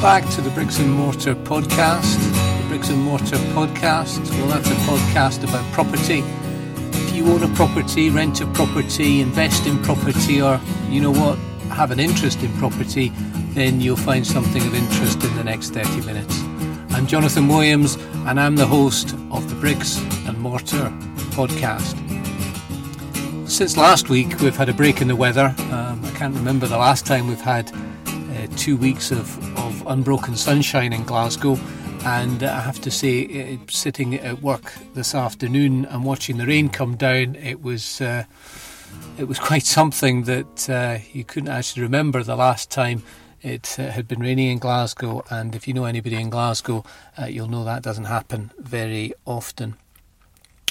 Back to the Bricks and Mortar podcast. The Bricks and Mortar podcast, well, that's a podcast about property. If you own a property, rent a property, invest in property, or you know what, have an interest in property, then you'll find something of interest in the next 30 minutes. I'm Jonathan Williams, and I'm the host of the Bricks and Mortar podcast. Since last week, we've had a break in the weather. Um, I can't remember the last time we've had uh, two weeks of unbroken sunshine in Glasgow. And I have to say, uh, sitting at work this afternoon and watching the rain come down, it was uh, it was quite something that uh, you couldn't actually remember the last time it uh, had been raining in Glasgow. And if you know anybody in Glasgow, uh, you'll know that doesn't happen very often.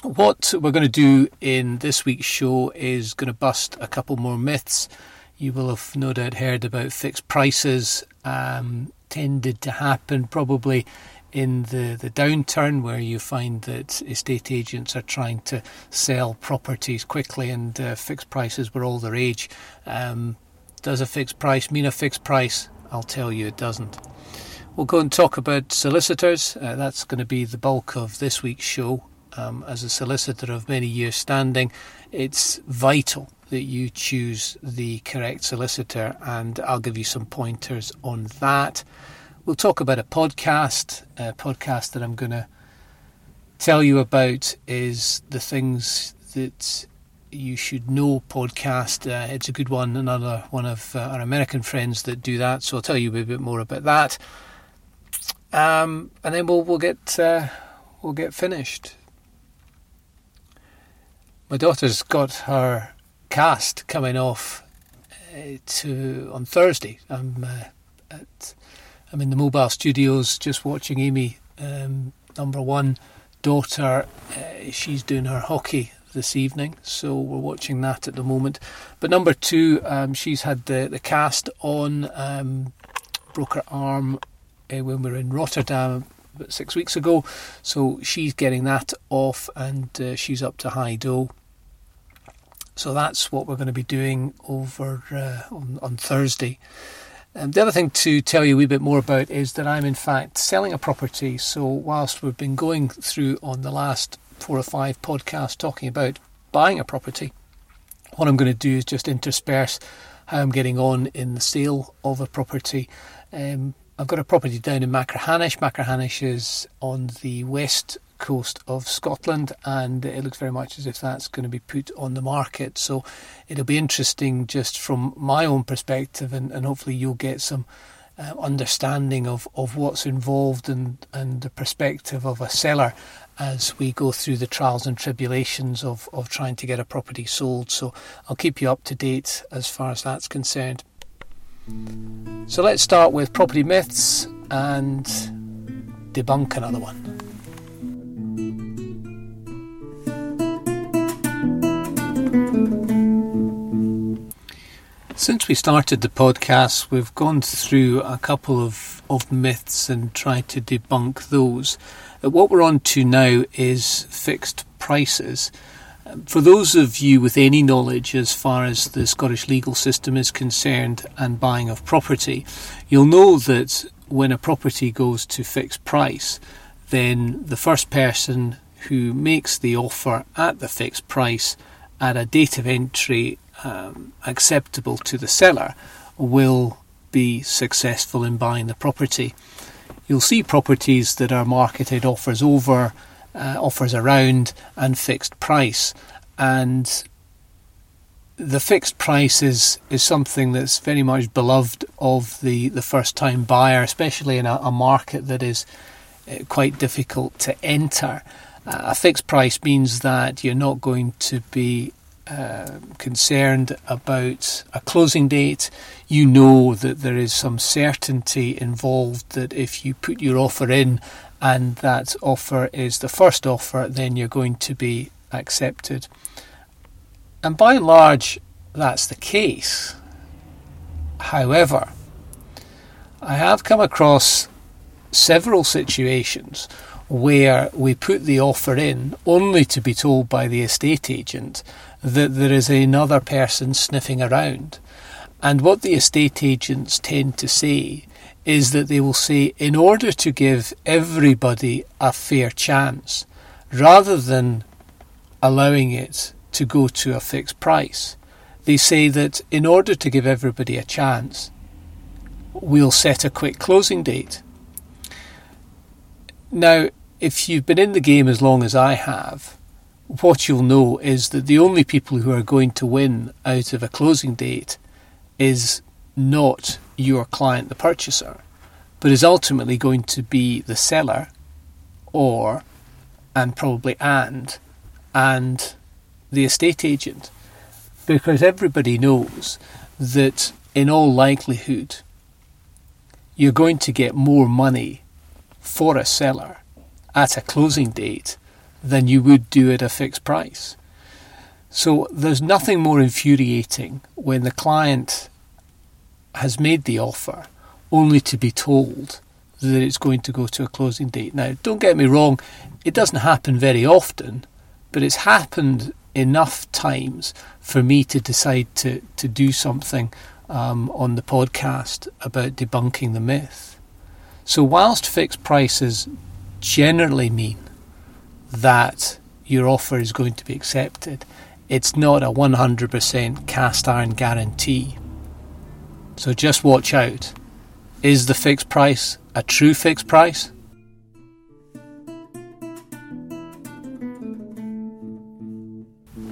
What we're going to do in this week's show is going to bust a couple more myths. You will have no doubt heard about fixed prices, um, tended to happen probably in the, the downturn where you find that estate agents are trying to sell properties quickly and uh, fixed prices were all the rage. Um, does a fixed price mean a fixed price? I'll tell you it doesn't. We'll go and talk about solicitors. Uh, that's going to be the bulk of this week's show um, as a solicitor of many years standing, it's vital that you choose the correct solicitor, and I'll give you some pointers on that. We'll talk about a podcast. A podcast that I'm going to tell you about is the things that you should know podcast. Uh, it's a good one. Another one of uh, our American friends that do that. So I'll tell you a bit more about that. Um, and then we'll we'll get uh, we'll get finished my daughter's got her cast coming off uh, to on Thursday. I'm uh, at I'm in the mobile studios just watching Amy, um, number one daughter. Uh, she's doing her hockey this evening, so we're watching that at the moment. But number two, um, she's had the the cast on. Um, broke her arm uh, when we were in Rotterdam about six weeks ago. So she's getting that off and uh, she's up to high dough. So that's what we're going to be doing over uh, on, on, Thursday. Um, the other thing to tell you a wee bit more about is that I'm in fact selling a property. So whilst we've been going through on the last four or five podcasts talking about buying a property, what I'm going to do is just intersperse how I'm getting on in the sale of a property. Um, I've got a property down in Machrihanish. Machrihanish is on the west coast of Scotland, and it looks very much as if that's going to be put on the market. So it'll be interesting just from my own perspective, and, and hopefully you'll get some uh, understanding of, of what's involved and, and the perspective of a seller as we go through the trials and tribulations of, of trying to get a property sold. So I'll keep you up to date as far as that's concerned. So let's start with property myths and debunk another one. Since we started the podcast, we've gone through a couple of, of myths and tried to debunk those. Uh, what we're on to now is fixed prices. For those of you with any knowledge as far as the Scottish legal system is concerned and buying of property, you'll know that when a property goes to fixed price, then the first person who makes the offer at the fixed price at a date of entry um, acceptable to the seller will be successful in buying the property. You'll see properties that are marketed offers over uh, offers around and fixed price. And the fixed price is, is something that's very much beloved of the, the first time buyer, especially in a, a market that is uh, quite difficult to enter. Uh, a fixed price means that you're not going to be uh, concerned about a closing date. You know that there is some certainty involved that if you put your offer in and that offer is the first offer, then you're going to be accepted. And by and large, that's the case. However, I have come across several situations where we put the offer in only to be told by the estate agent that there is another person sniffing around. And what the estate agents tend to say is that they will say, in order to give everybody a fair chance, rather than allowing it to go to a fixed price, they say that in order to give everybody a chance, we'll set a quick closing date. Now, if you've been in the game as long as I have, what you'll know is that the only people who are going to win out of a closing date is not your client, the purchaser, but is ultimately going to be the seller or, and probably and, and the estate agent. Because everybody knows that in all likelihood, you're going to get more money for a seller at a closing date than you would do at a fixed price. So there's nothing more infuriating when the client has made the offer only to be told that it's going to go to a closing date. Now, don't get me wrong, it doesn't happen very often, but it's happened enough times for me to decide to, to do something um, on the podcast about debunking the myth. So, whilst fixed prices generally mean that your offer is going to be accepted, it's not a 100% cast iron guarantee. So just watch out. Is the fixed price a true fixed price?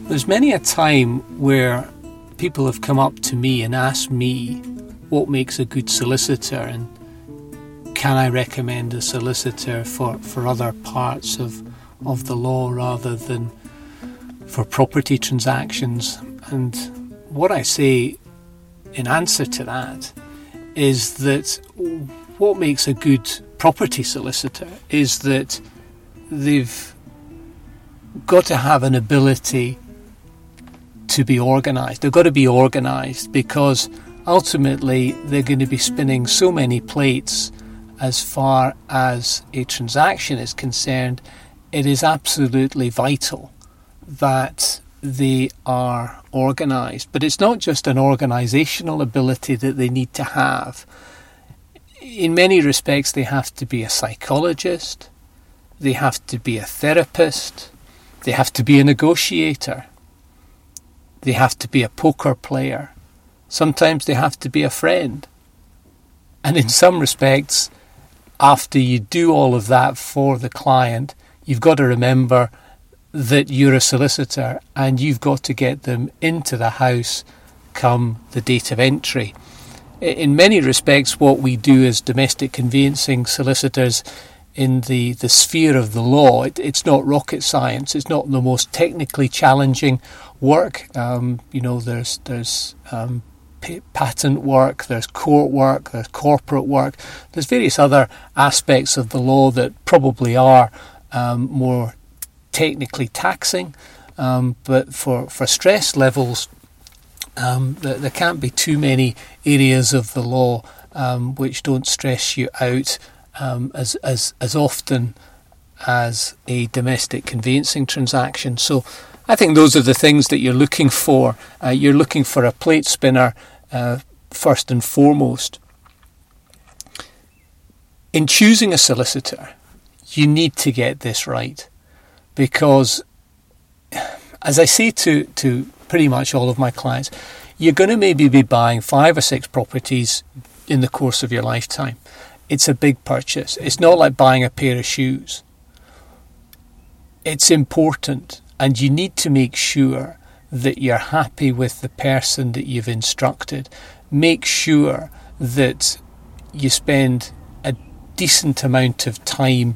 There's many a time where people have come up to me and asked me what makes a good solicitor and can I recommend a solicitor for, for other parts of, of the law rather than for property transactions. And what I say in answer to that is that what makes a good property solicitor is that they've got to have an ability to be organised. They've got to be organised because ultimately they're going to be spinning so many plates as far as a transaction is concerned. It is absolutely vital that they are organised. But it's not just an organisational ability that they need to have. In many respects, they have to be a psychologist, they have to be a therapist, they have to be a negotiator, they have to be a poker player, sometimes they have to be a friend. And in some respects, after you do all of that for the client, you've got to remember that you're a solicitor and you've got to get them into the house come the date of entry. In many respects, what we do as domestic conveyancing solicitors in the, the sphere of the law, it, it's not rocket science. It's not the most technically challenging work. Um, you know, there's there's um, patent work, there's court work, there's corporate work, there's various other aspects of the law that probably are um, more technically taxing, um, but for, for stress levels, um, there, there, can't be too many areas of the law um, which don't stress you out um, as, as, as often as a domestic conveyancing transaction. So I think those are the things that you're looking for. Uh, you're looking for a plate spinner uh, first and foremost. In choosing a solicitor, you need to get this right because, as I say to, to pretty much all of my clients, you're going to maybe be buying five or six properties in the course of your lifetime. It's a big purchase. It's not like buying a pair of shoes. It's important, and you need to make sure that you're happy with the person that you've instructed. Make sure that you spend a decent amount of time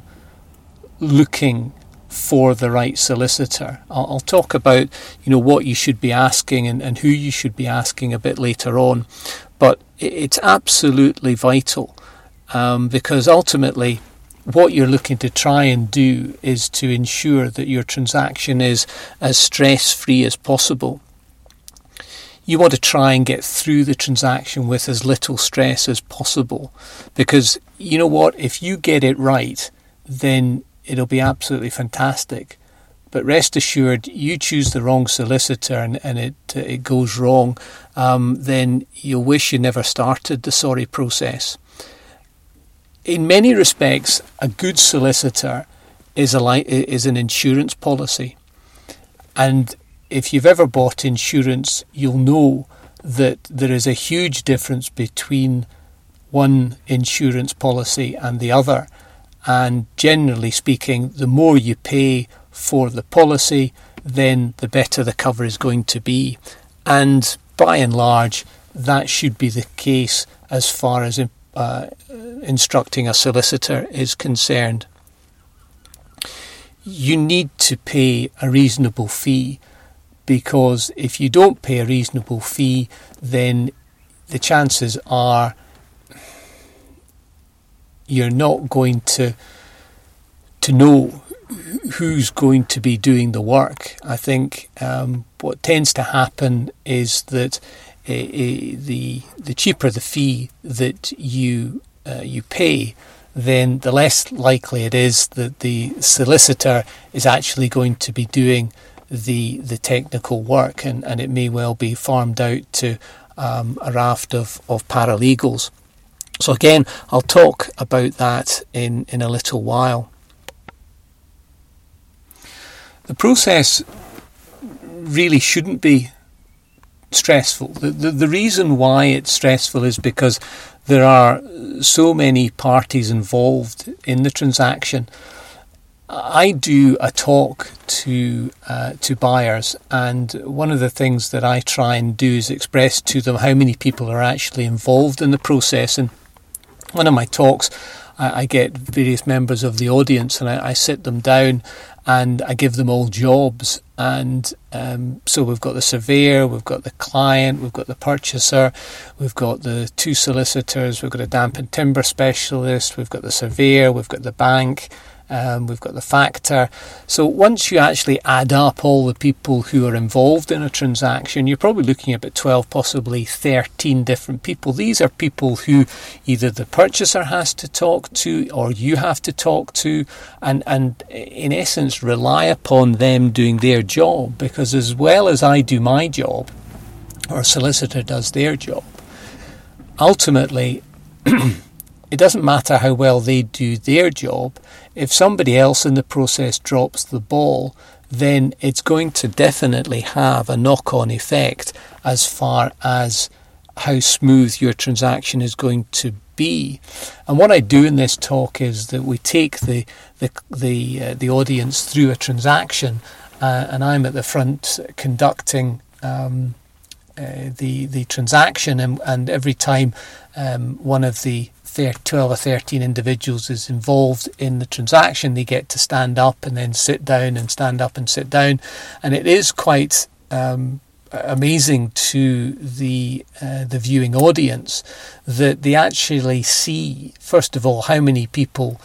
looking for the right solicitor. I'll, I'll, talk about you know what you should be asking and, and who you should be asking a bit later on, but it's absolutely vital um, because ultimately what you're looking to try and do is to ensure that your transaction is as stress free as possible. You want to try and get through the transaction with as little stress as possible because you know what, if you get it right, then it'll be absolutely fantastic. But rest assured, you choose the wrong solicitor and, and it it goes wrong, um, then you'll wish you never started the sorry process. In many respects, a good solicitor is a is an insurance policy, and if you've ever bought insurance, you'll know that there is a huge difference between one insurance policy and the other. And generally speaking, the more you pay for the policy, then the better the cover is going to be. And by and large, that should be the case as far as uh, instructing a solicitor is concerned. You need to pay a reasonable fee because if you don't pay a reasonable fee, then the chances are you're not going to to know who's going to be doing the work. I think um, what tends to happen is that uh, the the cheaper the fee that you uh, you pay, then the less likely it is that the solicitor is actually going to be doing the the technical work, and, and it may well be farmed out to um, a raft of, of paralegals. So again, I'll talk about that in, in a little while. The process really shouldn't be stressful. The, the, the reason why it's stressful is because there are so many parties involved in the transaction. I do a talk to uh, to buyers, and one of the things that I try and do is express to them how many people are actually involved in the process. And one of my talks, I, I get various members of the audience, and I, I sit them down and I give them all jobs. And um, so we've got the surveyor, we've got the client, we've got the purchaser, we've got the two solicitors, we've got a damp and timber specialist, we've got the surveyor, we've got the bank, um, we've got the factor. So once you actually add up all the people who are involved in a transaction, you're probably looking at about 12, possibly 13 different people. These are people who either the purchaser has to talk to or you have to talk to, and, and in essence rely upon them doing their job because as well as I do my job, or a solicitor does their job, ultimately it doesn't matter how well they do their job, if somebody else in the process drops the ball, then it's going to definitely have a knock on effect as far as how smooth your transaction is going to be. And what I do in this talk is that we take the the the, uh, the audience through a transaction, uh, and I'm at the front conducting. Um, uh, the the transaction and, and every time um, one of the 12 or 13 individuals is involved in the transaction, they get to stand up and then sit down and stand up and sit down. And it is quite um, amazing to the uh, the viewing audience that they actually see, first of all, how many people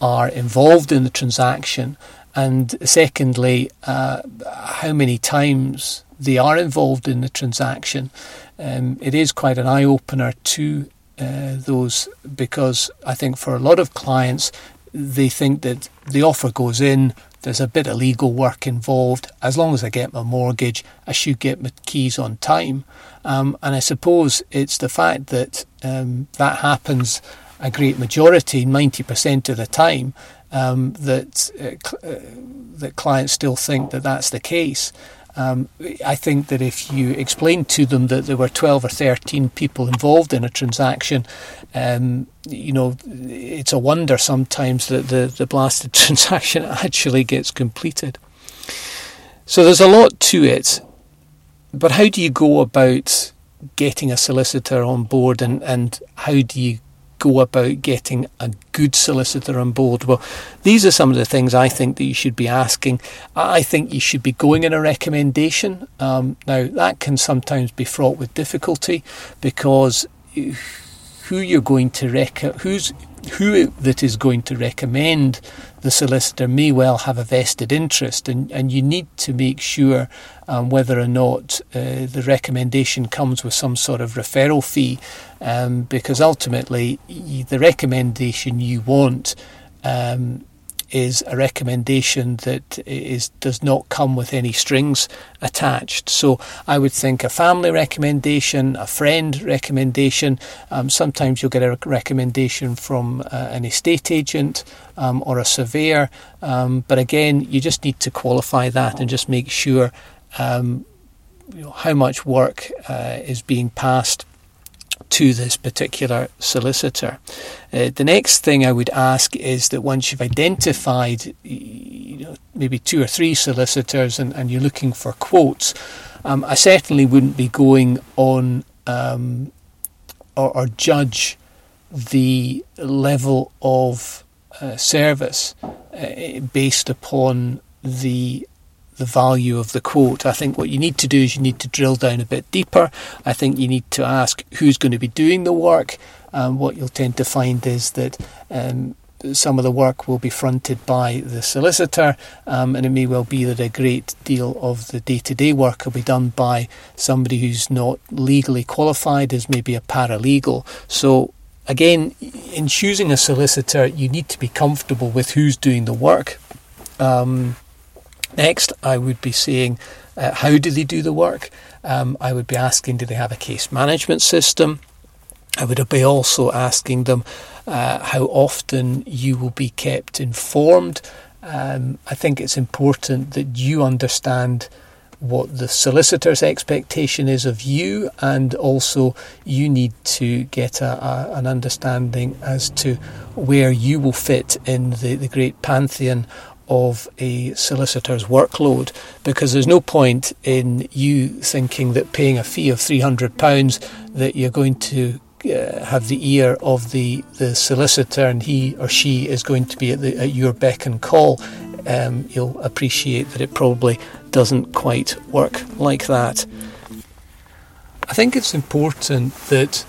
are involved in the transaction, and secondly, uh, how many times they are involved in the transaction. Um, it is quite an eye opener to uh, those because I think for a lot of clients, they think that the offer goes in, there's a bit of legal work involved. As long as I get my mortgage, I should get my keys on time. Um, and I suppose it's the fact that um, that happens a great majority, 90% of the time, um, that uh, uh, that clients still think that that's the case. Um, I think that if you explain to them that there were 12 or 13 people involved in a transaction, um, you know, it's a wonder sometimes that the, the blasted transaction actually gets completed. So there's a lot to it. But how do you go about getting a solicitor on board and, and how do you go about getting a good solicitor on board? Well, these are some of the things I think that you should be asking. I think you should be going in a recommendation. Um, now, that can sometimes be fraught with difficulty because who you're going to rec- who's who that is going to recommend the solicitor may well have a vested interest, and, and you need to make sure um, whether or not uh, the recommendation comes with some sort of referral fee, um, because ultimately the recommendation you want um, is a recommendation that is does not come with any strings attached. So I would think a family recommendation, a friend recommendation. Um, sometimes you'll get a recommendation from uh, an estate agent um, or a surveyor. Um, but again, you just need to qualify that and just make sure um, you know, how much work uh, is being passed to this particular solicitor. Uh, the next thing I would ask is that once you've identified you know, maybe two or three solicitors and, and you're looking for quotes, um, I certainly wouldn't be going on um, or, or, judge the level of uh, service uh, based upon the the value of the quote. I think what you need to do is you need to drill down a bit deeper. I think you need to ask who's going to be doing the work. And what you'll tend to find is that um, some of the work will be fronted by the solicitor, um, and it may well be that a great deal of the day to day work will be done by somebody who's not legally qualified as maybe a paralegal. So, again, in choosing a solicitor, you need to be comfortable with who's doing the work. Um, Next, I would be saying, uh, how do they do the work? Um, I would be asking, do they have a case management system? I would be also asking them uh, how often you will be kept informed. Um, I think it's important that you understand what the solicitor's expectation is of you, and also you need to get a, a, an understanding as to where you will fit in the, the great pantheon of a solicitor's workload because there's no point in you thinking that paying a fee of £300 that you're going to uh, have the ear of the, the solicitor and he or she is going to be at, the, at your beck and call. Um, you'll appreciate that it probably doesn't quite work like that. I think it's important that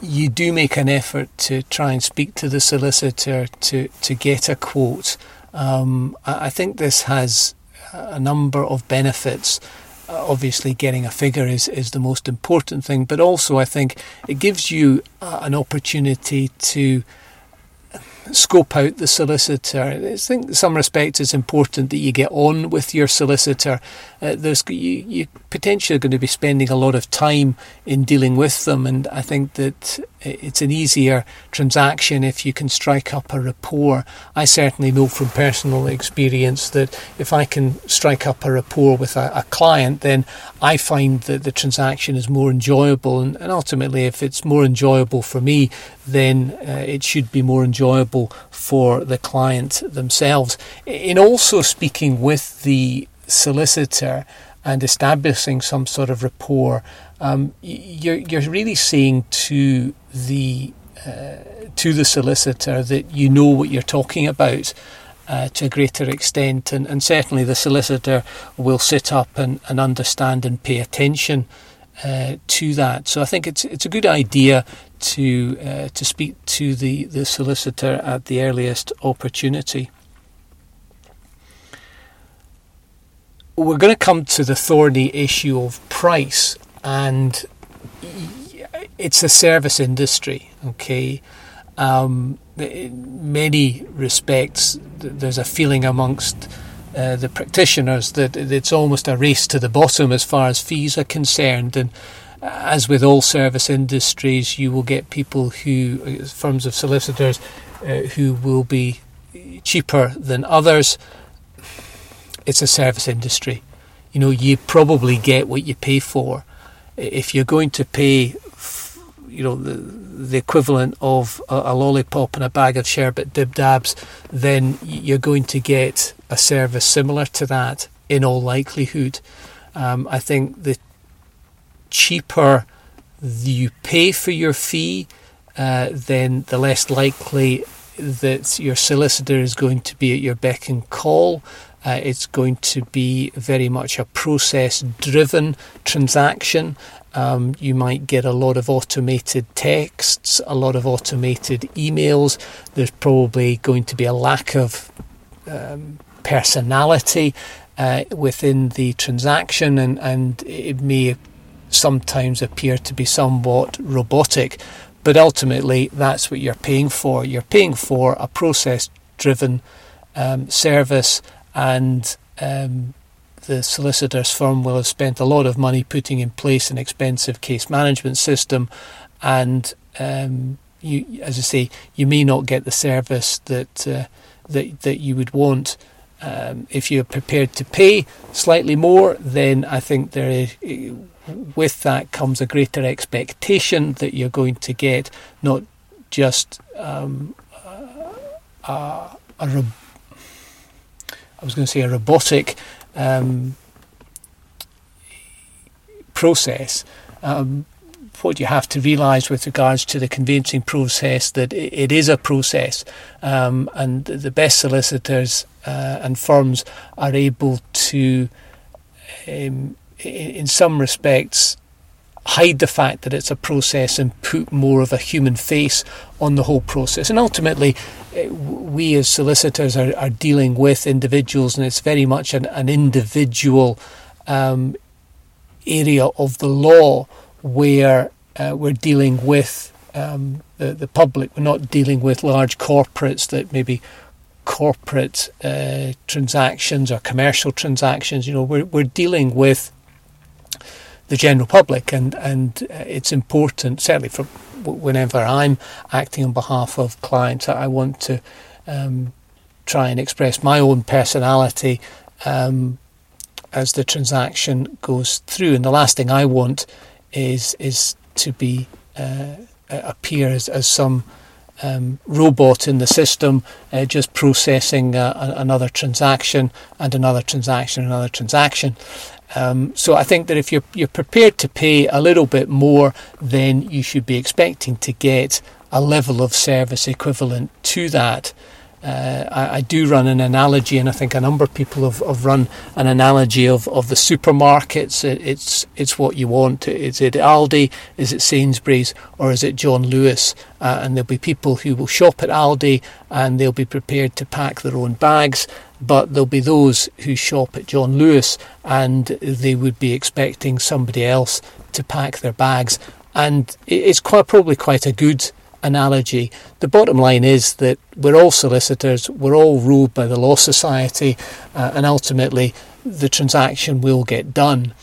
you do make an effort to try and speak to the solicitor to, to get a quote um, I think this has a number of benefits. Uh, obviously, getting a figure is, is the most important thing, but also I think it gives you uh, an opportunity to scope out the solicitor. I think in some respects it's important that you get on with your solicitor. Uh, there's you, you potentially going to be spending a lot of time in dealing with them, and I think that it's an easier transaction if you can strike up a rapport. I certainly know from personal experience that if I can strike up a rapport with a, a client, then I find that the transaction is more enjoyable, and, and ultimately, if it's more enjoyable for me, then uh, it should be more enjoyable for the client themselves. In also speaking with the solicitor and establishing some sort of rapport, um, you're, you're really saying to the uh, to the solicitor that you know what you're talking about uh, to a greater extent, and, and certainly the solicitor will sit up and, and understand and pay attention uh, to that. So I think it's it's a good idea to uh, to speak to the, the solicitor at the earliest opportunity. We're going to come to the thorny issue of price, and it's a service industry. Okay, um, in many respects, there's a feeling amongst uh, the practitioners that it's almost a race to the bottom as far as fees are concerned, and as with all service industries, you will get people who, firms of solicitors, uh, who will be cheaper than others. It's a service industry. You know, you probably get what you pay for. If you're going to pay, you know, the, the equivalent of a, a lollipop and a bag of sherbet dip dabs, then you're going to get a service similar to that in all likelihood. Um, I think the cheaper you pay for your fee, uh, then the less likely that your solicitor is going to be at your beck and call. Uh, it's going to be very much a process driven transaction. Um, you might get a lot of automated texts, a lot of automated emails. There's probably going to be a lack of um, personality uh, within the transaction, and, and it may sometimes appear to be somewhat robotic, but ultimately that's what you're paying for. You're paying for a process driven um, service and um, the solicitor's firm will have spent a lot of money putting in place an expensive case management system, and um, you, as I say, you may not get the service that uh, that that you would want. Um, if you're prepared to pay slightly more, then I think there is, with that comes a greater expectation that you're going to get not just um, a, a, a I was going to say a robotic um, process. Um, what you have to realise with regards to the conveyancing process that it is a process, um, and the best solicitors uh, and firms are able to, um, in some respects, hide the fact that it's a process and put more of a human face on the whole process. And ultimately, we as solicitors are, are dealing with individuals, and it's very much an, an individual um, area of the law where uh, we're dealing with um, the, the public. We're not dealing with large corporates that maybe corporate uh, transactions or commercial transactions. You know, we're, we're dealing with the general public, and and uh, it's important certainly for whenever I'm acting on behalf of clients, I want to um, try and express my own personality um, as the transaction goes through. And the last thing I want is is to be uh, appear as, as some um, robot in the system, uh, just processing uh, another transaction and another transaction, and another transaction. Um, so I think that if you're you're prepared to pay a little bit more, then you should be expecting to get a level of service equivalent to that. Uh, I, I, do run an analogy, and I think a number of people have, have run an analogy of, of the supermarkets. It, it's it's what you want. Is it Aldi? Is it Sainsbury's? Or is it John Lewis? Uh, and there'll be people who will shop at Aldi and they'll be prepared to pack their own bags, but there'll be those who shop at John Lewis and they would be expecting somebody else to pack their bags. And it's quite probably quite a good analogy. The bottom line is that we're all solicitors, we're all ruled by the Law Society, uh, and ultimately the transaction will get done.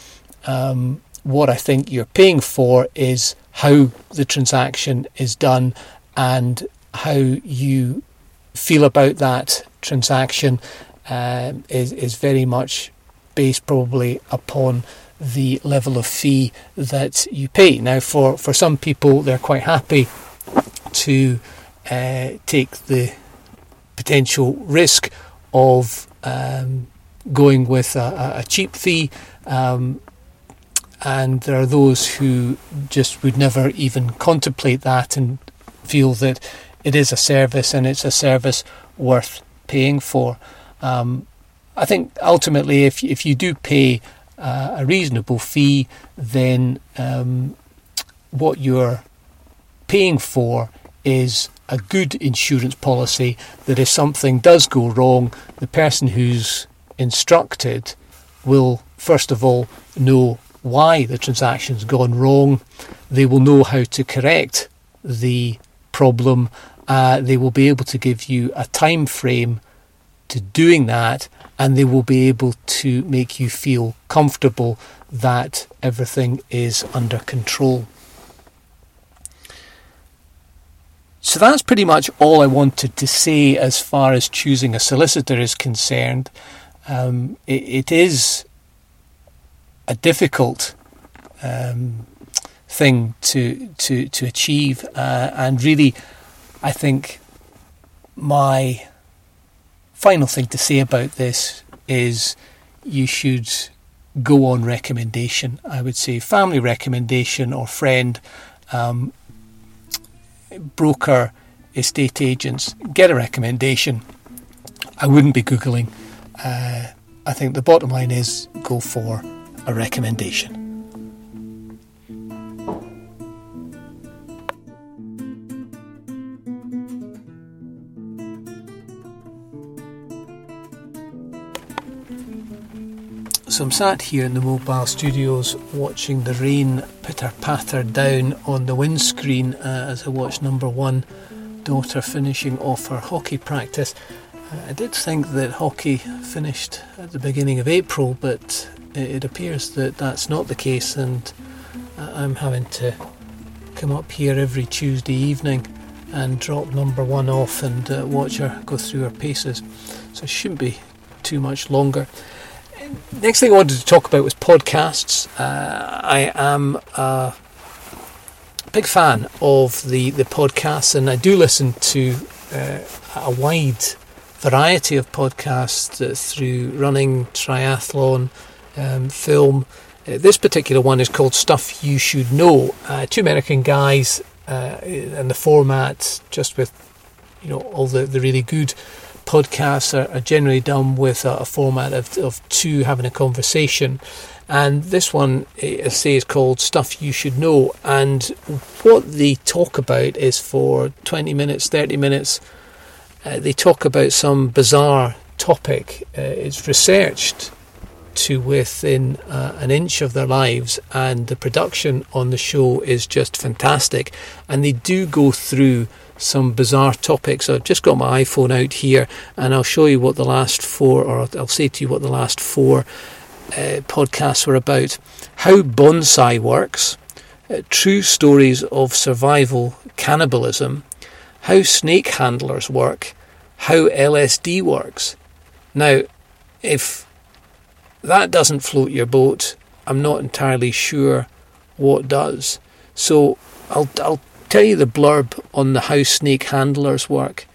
Um, what I think you're paying for is how the transaction is done and how you feel about that transaction uh, is, is very much based probably upon the level of fee that you pay. Now, for, for some people, they're quite happy to uh, take the potential risk of um, going with a, a, cheap fee. Um, and there are those who just would never even contemplate that and feel that it is a service and it's a service worth paying for. Um, I think ultimately, if if you do pay uh, a reasonable fee, then um, what you're paying for is a good insurance policy that if something does go wrong, the person who's instructed will first of all know why the transaction's gone wrong. They will know how to correct the problem. Uh, they will be able to give you a time frame to doing that, and they will be able to make you feel comfortable that everything is under control. So that's pretty much all I wanted to say as far as choosing a solicitor is concerned. Um, it, it is a difficult um, thing to to to achieve, uh, and really, I think my final thing to say about this is you should go on recommendation. I would say family recommendation or friend. Um, broker, estate agents, get a recommendation. I wouldn't be Googling. Uh, I think the bottom line is go for a recommendation. So I'm sat here in the mobile studios watching the rain pitter patter down on the windscreen uh, as I watch number one daughter finishing off her hockey practice. I did think that hockey finished at the beginning of April, but it appears that that's not the case, and I'm having to come up here every Tuesday evening and drop number one off and uh, watch her go through her paces. So it shouldn't be too much longer. Next thing I wanted to talk about was podcasts. Uh, I am a big fan of the, the podcasts, and I do listen to uh, a wide variety of podcasts uh, through running, triathlon, um, film. Uh, this particular one is called Stuff You Should Know. Uh, two American guys, uh, and the format, just with you know all the, the really good podcasts, are, are generally done with a, a format of, of two having a conversation. And this one, I say, is called Stuff You Should Know. And what they talk about is for 20 minutes, 30 minutes, uh, they talk about some bizarre topic. Uh, it's researched to within uh, an inch of their lives, and the production on the show is just fantastic. And they do go through some bizarre topics. I've just got my iPhone out here, and I'll show you what the last four, or I'll say to you what the last four uh, podcasts were about. How bonsai works, uh, true stories of survival cannibalism, how snake handlers work, how LSD works. Now, if that doesn't float your boat, I'm not entirely sure what does. So I'll, I'll tell you the blurb on the how snake handlers work.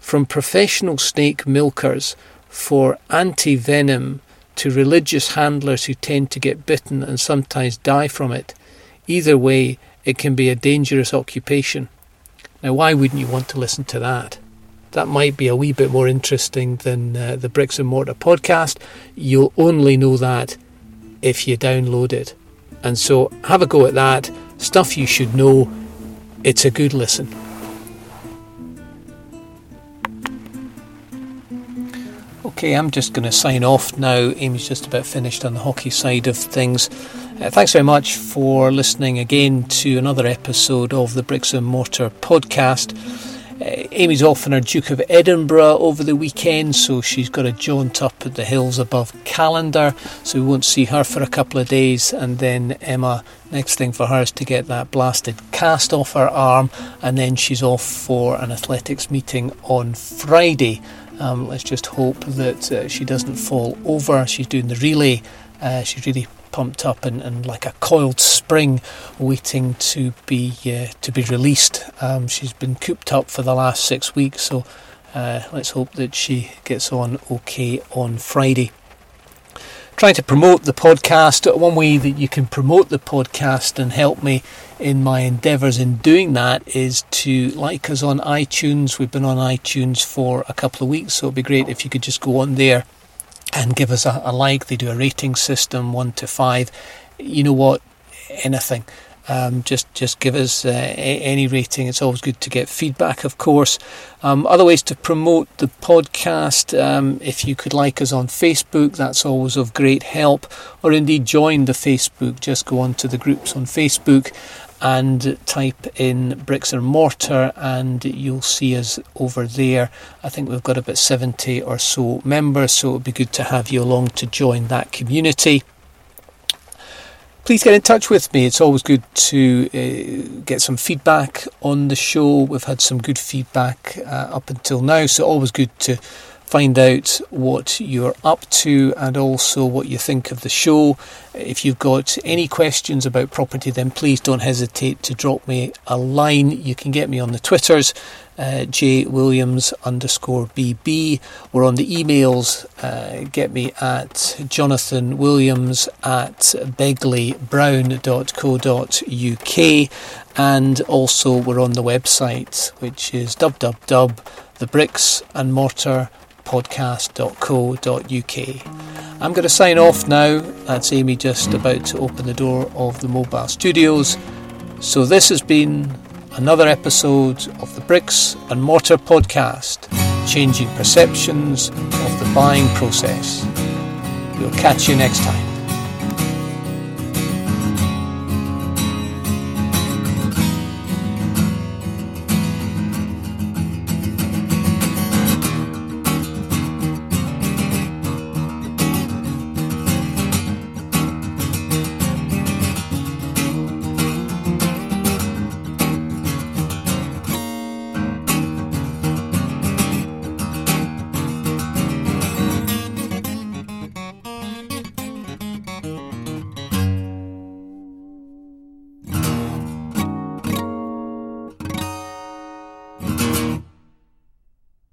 From professional snake milkers for anti venom to religious handlers who tend to get bitten and sometimes die from it. Either way, it can be a dangerous occupation. Now, why wouldn't you want to listen to that? that might be a wee bit more interesting than uh, the Bricks and Mortar podcast. You'll only know that if you download it. And so have a go at that. Stuff you should know. It's a good listen. Okay, I'm just going to sign off now. Amy's just about finished on the hockey side of things. Uh, thanks very much for listening again to another episode of the Bricks and Mortar podcast. Uh, Amy's off on her Duke of Edinburgh over the weekend, so she's got a jaunt up at the hills above Callander, so we won't see her for a couple of days. And then Emma, next thing for her is to get that blasted cast off her arm, and then she's off for an athletics meeting on Friday. Um, let's just hope that uh, she doesn't fall over. She's doing the relay. Uh, she's really pumped up and, and like a coiled spring waiting to be uh, to be released. Um, she's been cooped up for the last six weeks, so uh, let's hope that she gets on okay on Friday. Trying to promote the podcast. One way that you can promote the podcast and help me in my endeavours in doing that is to like us on iTunes. We've been on iTunes for a couple of weeks, so it'd be great if you could just go on there and give us a, a like. They do a rating system, one to five. You know what? Anything. Um, just just give us uh, a, any rating. It's always good to get feedback, of course. Um, other ways to promote the podcast, um, if you could like us on Facebook, that's always of great help. Or indeed join the Facebook. Just go on to the groups on Facebook and type in bricks and mortar and you'll see us over there. I think we've got about 70 or so members, so it would be good to have you along to join that community. Please get in touch with me. It's always good to uh, get some feedback on the show. We've had some good feedback uh, up until now, so always good to find out what you're up to and also what you think of the show. If you've got any questions about property, then please don't hesitate to drop me a line. You can get me on the Twitters, uh, jwilliams underscore bb, or on the emails, uh, get me at jonathanwilliams at begleybrown.co.uk, and also we're on the website, which is www.thebricksandmortar.com podcast.co.uk. I'm going to sign off now. That's Amy just about to open the door of the mobile studios. So, this has been another episode of the Bricks and Mortar podcast, changing perceptions of the buying process. We'll catch you next time.